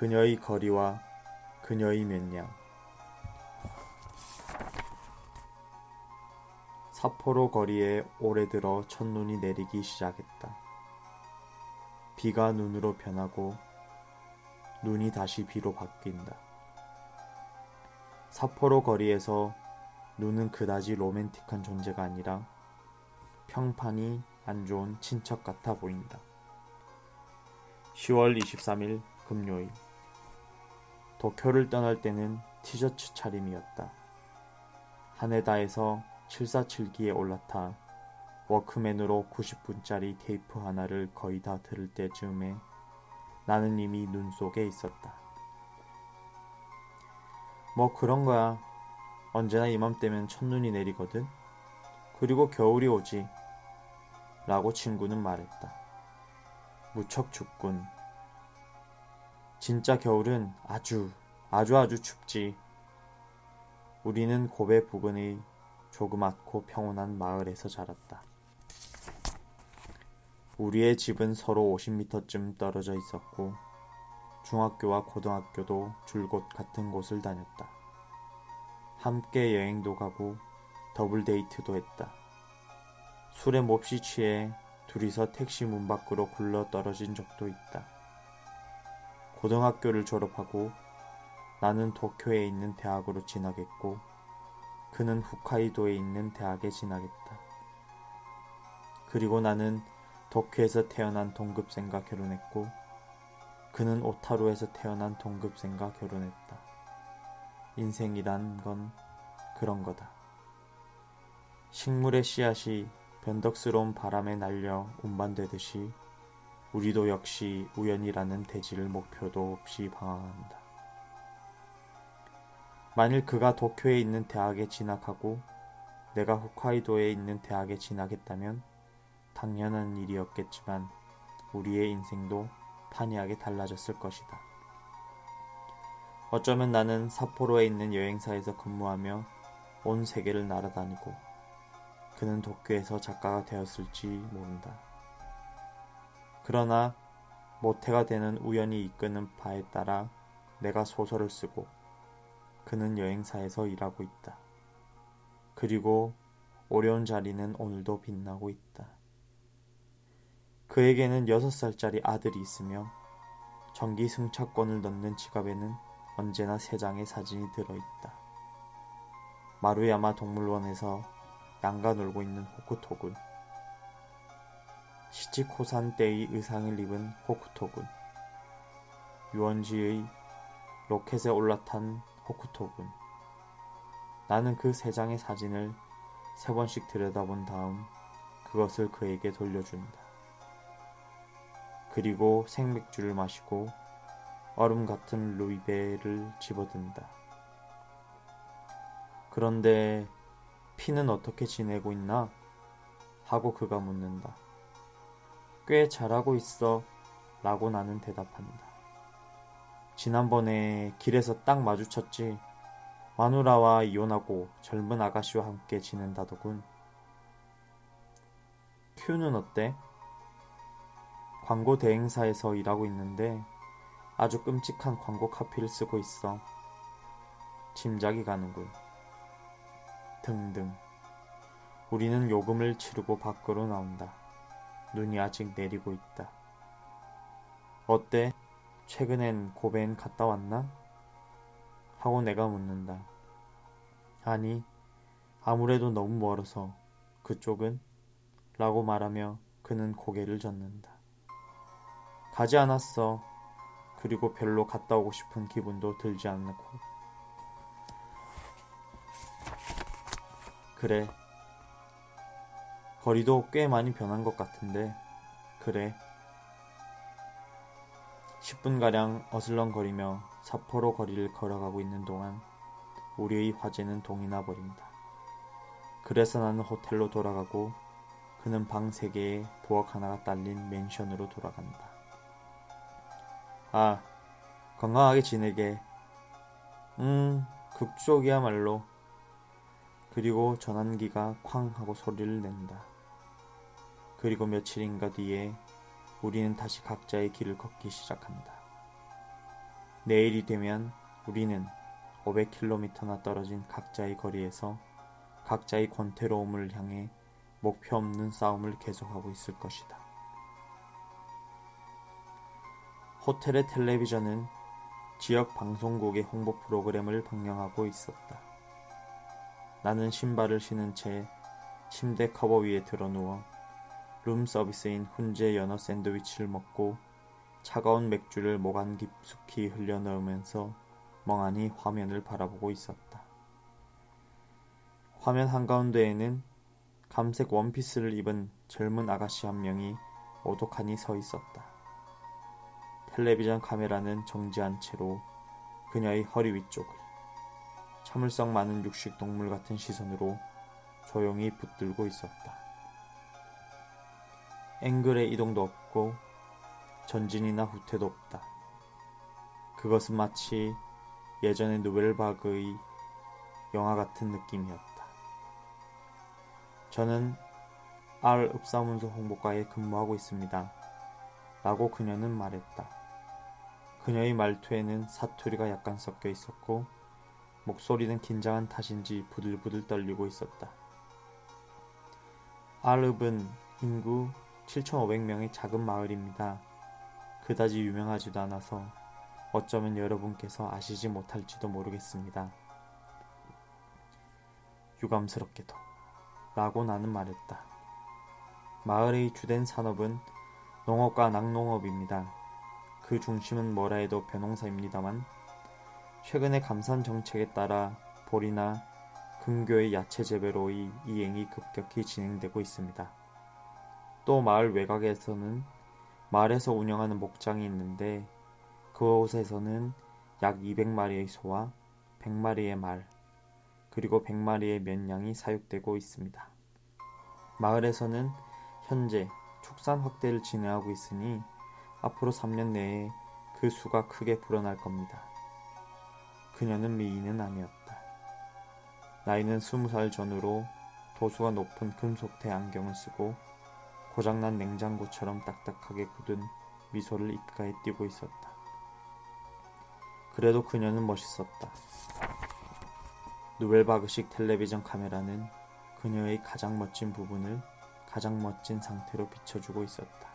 그녀의 거리와 그녀의 몇냥 사포로 거리에 오래 들어 첫눈이 내리기 시작했다. 비가 눈으로 변하고 눈이 다시 비로 바뀐다. 사포로 거리에서 눈은 그다지 로맨틱한 존재가 아니라 평판이 안 좋은 친척 같아 보인다. 10월 23일 금요일 도쿄를 떠날 때는 티셔츠 차림이었다. 하네다에서 747기에 올라타 워크맨으로 90분짜리 테이프 하나를 거의 다 들을 때쯤에 나는 이미 눈 속에 있었다. 뭐 그런 거야. 언제나 이맘때면 첫눈이 내리거든. 그리고 겨울이 오지. 라고 친구는 말했다. 무척 춥군. 진짜 겨울은 아주 아주 아주 춥지. 우리는 고베 부근의 조그맣고 평온한 마을에서 자랐다. 우리의 집은 서로 50m쯤 떨어져 있었고 중학교와 고등학교도 줄곧 같은 곳을 다녔다. 함께 여행도 가고 더블 데이트도 했다. 술에 몹시 취해 둘이서 택시 문 밖으로 굴러 떨어진 적도 있다. 고등학교를 졸업하고 나는 도쿄에 있는 대학으로 진학했고 그는 홋카이도에 있는 대학에 진학했다. 그리고 나는 도쿄에서 태어난 동급생과 결혼했고 그는 오타루에서 태어난 동급생과 결혼했다. 인생이란 건 그런 거다. 식물의 씨앗이 변덕스러운 바람에 날려 운반되듯이 우리도 역시 우연이라는 대지를 목표도 없이 방황한다. 만일 그가 도쿄에 있는 대학에 진학하고 내가 홋카이도에 있는 대학에 진학했다면 당연한 일이었겠지만 우리의 인생도 판이하게 달라졌을 것이다. 어쩌면 나는 사포로에 있는 여행사에서 근무하며 온 세계를 날아다니고 그는 도쿄에서 작가가 되었을지 모른다. 그러나 모태가 되는 우연이 이끄는 바에 따라 내가 소설을 쓰고 그는 여행사에서 일하고 있다. 그리고 어려운 자리는 오늘도 빛나고 있다. 그에게는 6살짜리 아들이 있으며 전기 승차권을 넣는 지갑에는 언제나 세 장의 사진이 들어있다. 마루야마 동물원에서 양가 놀고 있는 호쿠토군. 시치코산 때의 의상을 입은 호쿠토군. 유원지의 로켓에 올라탄 호쿠토군. 나는 그 세 장의 사진을 세 번씩 들여다본 다음 그것을 그에게 돌려준다. 그리고 생맥주를 마시고 얼음 같은 루이베를 집어든다. 그런데 피는 어떻게 지내고 있나? 하고 그가 묻는다. 꽤 잘하고 있어. 라고 나는 대답한다. 지난번에 길에서 딱 마주쳤지. 마누라와 이혼하고 젊은 아가씨와 함께 지낸다더군. 큐는 어때? 광고 대행사에서 일하고 있는데 아주 끔찍한 광고 카피를 쓰고 있어. 짐작이 가는군. 등등. 우리는 요금을 치르고 밖으로 나온다. 눈이 아직 내리고 있다. 어때? 최근엔 고벤 갔다 왔나? 하고 내가 묻는다. 아니, 아무래도 너무 멀어서 그쪽은? 라고 말하며 그는 고개를 젓는다. 가지 않았어. 그리고 별로 갔다 오고 싶은 기분도 들지 않고. 그래, 거리도 꽤 많이 변한 것 같은데, 그래. 10분가량 어슬렁거리며 사포로 거리를 걸어가고 있는 동안 우리의 화제는 동이 나 버린다. 그래서 나는 호텔로 돌아가고 그는 방 3개에 부엌 하나가 딸린 맨션으로 돌아간다. 아, 건강하게 지내게. 음, 극적이야말로. 그리고 전환기가 쾅 하고 소리를 낸다. 그리고 며칠인가 뒤에 우리는 다시 각자의 길을 걷기 시작한다. 내일이 되면 우리는 500km나 떨어진 각자의 거리에서 각자의 권태로움을 향해 목표 없는 싸움을 계속하고 있을 것이다. 호텔의 텔레비전은 지역 방송국의 홍보 프로그램을 방영하고 있었다. 나는 신발을 신은 채 침대 커버 위에 드러누워 룸 서비스인 훈제 연어 샌드위치를 먹고 차가운 맥주를 목 안 깊숙이 흘려넣으면서 멍하니 화면을 바라보고 있었다. 화면 한가운데에는 감색 원피스를 입은 젊은 아가씨 한 명이 오독하니 서 있었다. 텔레비전 카메라는 정지한 채로 그녀의 허리 위쪽을 참을성 많은 육식 동물 같은 시선으로 조용히 붙들고 있었다. 앵글의 이동도 없고 전진이나 후퇴도 없다. 그것은 마치 예전의 누벨바그의 영화 같은 느낌이었다. 저는 R 읍사문서 홍보과에 근무하고 있습니다. 라고 그녀는 말했다. 그녀의 말투에는 사투리가 약간 섞여 있었고 목소리는 긴장한 탓인지 부들부들 떨리고 있었다. R읍은 인구 7,500명의 작은 마을입니다. 그다지 유명하지도 않아서 어쩌면 여러분께서 아시지 못할지도 모르겠습니다. 유감스럽게도 라고 나는 말했다. 마을의 주된 산업은 농업과 낙농업입니다. 그 중심은 뭐라 해도 벼농사입니다만 최근에 감산 정책에 따라 보리나 근교의 야채 재배로의 이행이 급격히 진행되고 있습니다. 또 마을 외곽에서는 마을에서 운영하는 목장이 있는데 그곳에서는 약 200마리의 소와 100마리의 말, 그리고 100마리의 면양이 사육되고 있습니다. 마을에서는 현재 축산 확대를 진행하고 있으니 앞으로 3년 내에 그 수가 크게 불어날 겁니다. 그녀는 미인은 아니었다. 나이는 20살 전후로 도수가 높은 금속대 안경을 쓰고 고장난 냉장고처럼 딱딱하게 굳은 미소를 입가에 띄고 있었다. 그래도 그녀는 멋있었다. 누벨바그식 텔레비전 카메라는 그녀의 가장 멋진 부분을 가장 멋진 상태로 비춰주고 있었다.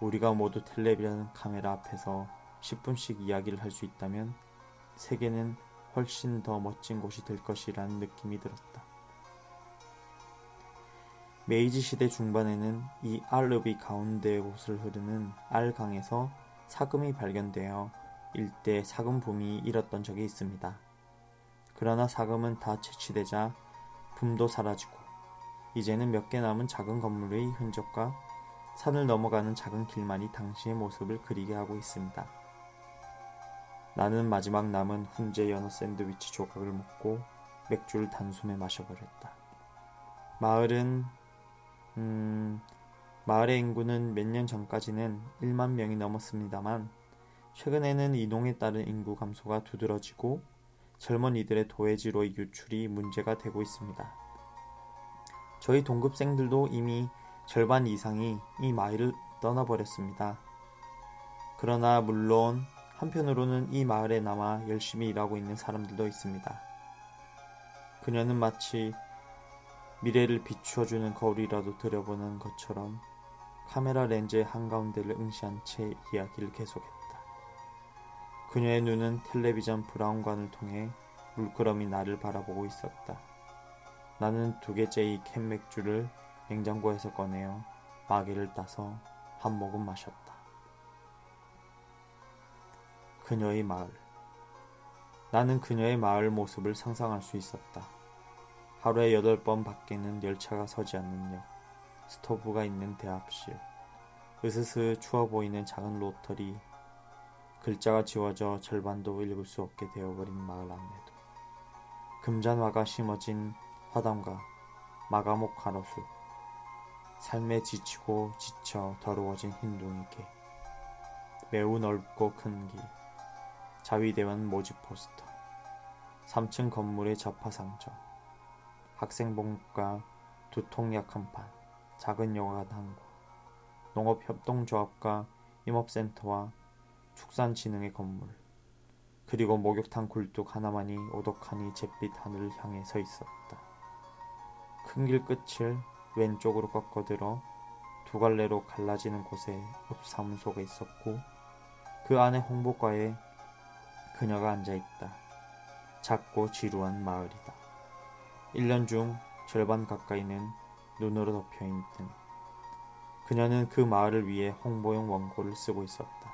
우리가 모두 텔레비전 카메라 앞에서 10분씩 이야기를 할 수 있다면 세계는 훨씬 더 멋진 곳이 될 것이라는 느낌이 들었다. 메이지 시대 중반에는 이 알르비 가운데 곳을 흐르는 알강에서 사금이 발견되어 일대 사금 붐이 일었던 적이 있습니다. 그러나 사금은 다 채취되자 붐도 사라지고 이제는 몇 개 남은 작은 건물의 흔적과 산을 넘어가는 작은 길만이 당시의 모습을 그리게 하고 있습니다. 나는 마지막 남은 훈제 연어 샌드위치 조각을 먹고 맥주를 단숨에 마셔버렸다. 마을은 음, 마을의 인구는 몇 년 전까지는 1만 명이 넘었습니다만 최근에는 이동에 따른 인구 감소가 두드러지고 젊은 이들의 도해지로의 유출이 문제가 되고 있습니다. 저희 동급생들도 이미 절반 이상이 이 마을을 떠나버렸습니다. 그러나 물론 한편으로는 이 마을에 남아 열심히 일하고 있는 사람들도 있습니다. 그녀는 마치 미래를 비추어주는 거울이라도 들여보는 것처럼 카메라 렌즈의 한가운데를 응시한 채 이야기를 계속했다. 그녀의 눈은 텔레비전 브라운관을 통해 물끄러미 나를 바라보고 있었다. 나는 두 개째의 캔 맥주를 냉장고에서 꺼내어 마개를 따서 한 모금 마셨다. 그녀의 마을. 나는 그녀의 마을 모습을 상상할 수 있었다. 하루에 여덟 번 밖에는 열차가 서지 않는 역, 스토브가 있는 대합실, 으스스 추워 보이는 작은 로터리, 글자가 지워져 절반도 읽을 수 없게 되어버린 마을 안내도. 금잔화가 심어진 화담과 마가목 가로수. 삶에 지치고 지쳐 더러워진 흰둥이개 매우 넓고 큰 길. 자위대원 모집 포스터. 3층 건물의 접하상점 학생복과 두통약 한 판 작은 영화관 한곳 농업협동조합과 임업센터와 축산진흥의 건물 그리고 목욕탕 굴뚝 하나만이 오독하니 잿빛 하늘을 향해 서 있었다. 큰 길 끝을 왼쪽으로 꺾어들어 두 갈래로 갈라지는 곳에 읍사무소가 있었고 그 안에 홍보과에 그녀가 앉아 있다. 작고 지루한 마을이다. 1년 중 절반 가까이는 눈으로 덮여 있는 그녀는 그 마을을 위해 홍보용 원고를 쓰고 있었다.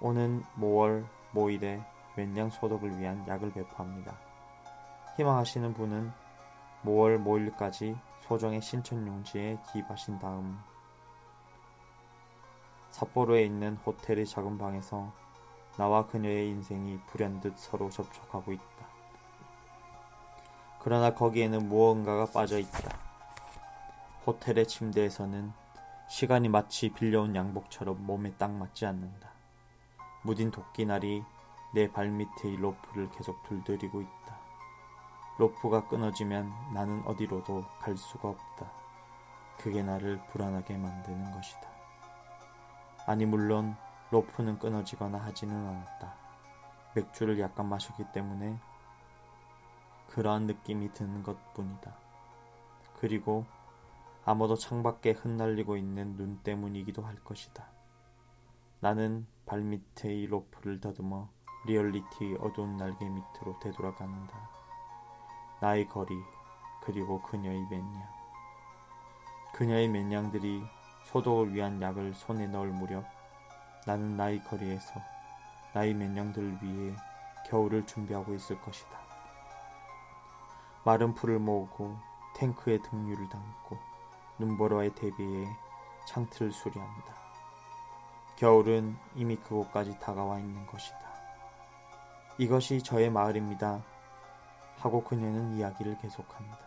오는 모월 모일에 면량 소독을 위한 약을 배포합니다. 희망하시는 분은 모월 모일까지 소정의 신천용지에 기입하신 다음 삿포로에 있는 호텔의 작은 방에서 나와 그녀의 인생이 불현듯 서로 접촉하고 있다. 그러나 거기에는 무언가가 빠져 있다. 호텔의 침대에서는 시간이 마치 빌려온 양복처럼 몸에 딱 맞지 않는다. 무딘 도끼날이 내 발밑의 로프를 계속 둘들이고 있다. 로프가 끊어지면 나는 어디로도 갈 수가 없다. 그게 나를 불안하게 만드는 것이다. 아니, 물론 로프는 끊어지거나 하지는 않았다. 맥주를 약간 마셨기 때문에 그러한 느낌이 드는 것 뿐이다. 그리고 아무도 창밖에 흩날리고 있는 눈 때문이기도 할 것이다. 나는 발밑의 로프를 더듬어 리얼리티 어두운 날개 밑으로 되돌아간다. 나의 거리 그리고 그녀의 맨양. 그녀의 맨양들이 소독을 위한 약을 손에 넣을 무렵 나는 나의 거리에서 나의 맨양들을 위해 겨울을 준비하고 있을 것이다. 마른 풀을 모으고 탱크에 등유를 담고 눈보라에 대비해 창틀을 수리한다. 겨울은 이미 그곳까지 다가와 있는 것이다. 이것이 저의 마을입니다. 하고 그녀는 이야기를 계속합니다.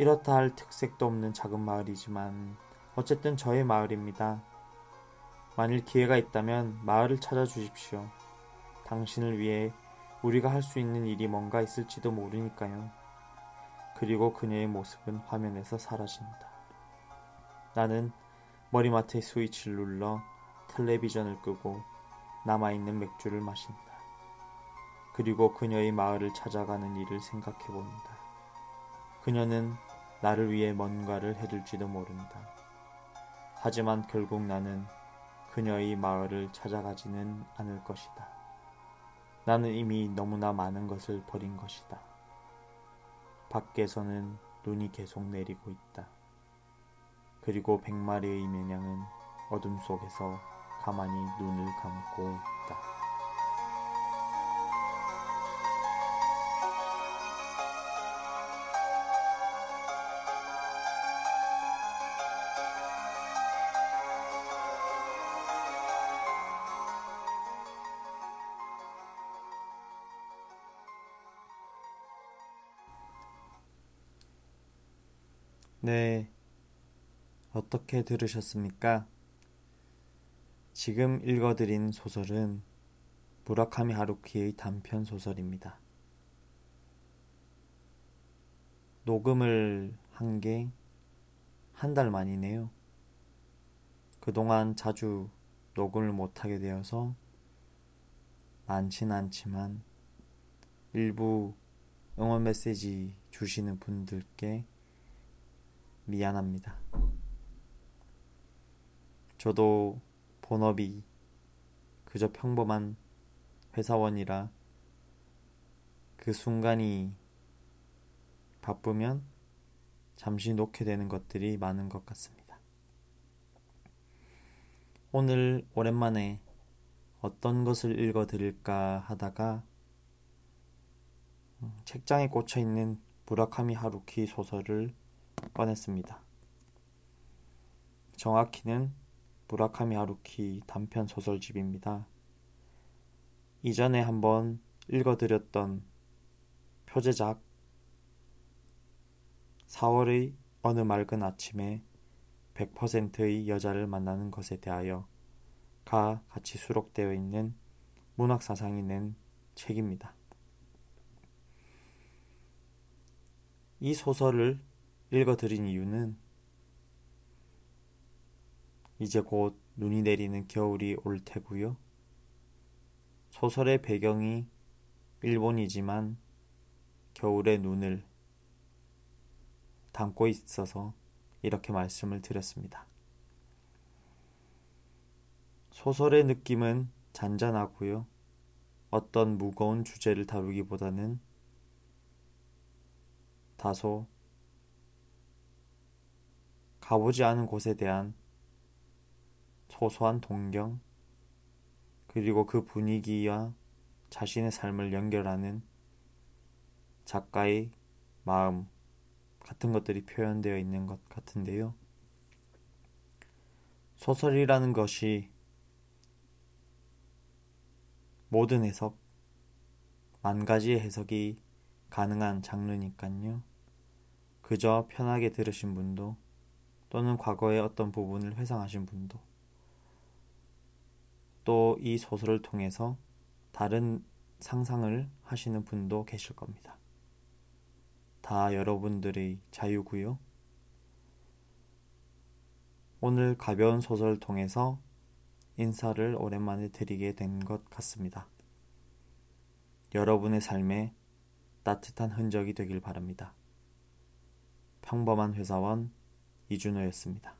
이렇다 할 특색도 없는 작은 마을이지만 어쨌든 저의 마을입니다. 만일 기회가 있다면 마을을 찾아주십시오. 당신을 위해 우리가 할 수 있는 일이 뭔가 있을지도 모르니까요. 그리고 그녀의 모습은 화면에서 사라진다. 나는 머리맡의 스위치를 눌러 텔레비전을 끄고 남아있는 맥주를 마신다. 그리고 그녀의 마을을 찾아가는 일을 생각해 본다. 그녀는 나를 위해 뭔가를 해줄지도 모른다. 하지만 결국 나는 그녀의 마을을 찾아가지는 않을 것이다. 나는 이미 너무나 많은 것을 버린 것이다. 밖에서는 눈이 계속 내리고 있다. 그리고 백마리의 매냥은 어둠 속에서 가만히 눈을 감고 있다. 네. 어떻게 들으셨습니까? 지금 읽어드린 소설은 무라카미 하루키의 단편 소설입니다. 녹음을 한 게 한 달 만이네요. 그동안 자주 녹음을 못하게 되어서 많진 않지만 일부 응원 메시지 주시는 분들께 미안합니다. 저도 본업이 그저 평범한 회사원이라 그 순간이 바쁘면 잠시 놓게 되는 것들이 많은 것 같습니다. 오늘 오랜만에 어떤 것을 읽어 드릴까 하다가 음, 책장에 꽂혀 있는 무라카미 하루키 소설을 꺼냈습니다. 정확히는 무라카미 하루키 단편 소설집입니다. 이전에 한번 읽어드렸던 표제작 4월의 어느 맑은 아침에 100%의 여자를 만나는 것에 대하여 가 같이 수록되어 있는 문학사상이 낸 책입니다. 이 소설을 읽어드린 이유는 이제 곧 눈이 내리는 겨울이 올 테고요. 소설의 배경이 일본이지만 겨울의 눈을 담고 있어서 이렇게 말씀을 드렸습니다. 소설의 느낌은 잔잔하고요. 어떤 무거운 주제를 다루기보다는 다소 가보지 않은 곳에 대한 소소한 동경, 그리고 그 분위기와 자신의 삶을 연결하는 작가의 마음 같은 것들이 표현되어 있는 것 같은데요. 소설이라는 것이 모든 해석, 만 가지의 해석이 가능한 장르니까요. 그저 편하게 들으신 분도 또는 과거의 어떤 부분을 회상하신 분도 또 이 소설을 통해서 다른 상상을 하시는 분도 계실 겁니다. 다 여러분들의 자유고요. 오늘 가벼운 소설을 통해서 인사를 오랜만에 드리게 된 것 같습니다. 여러분의 삶에 따뜻한 흔적이 되길 바랍니다. 평범한 회사원 이준호였습니다.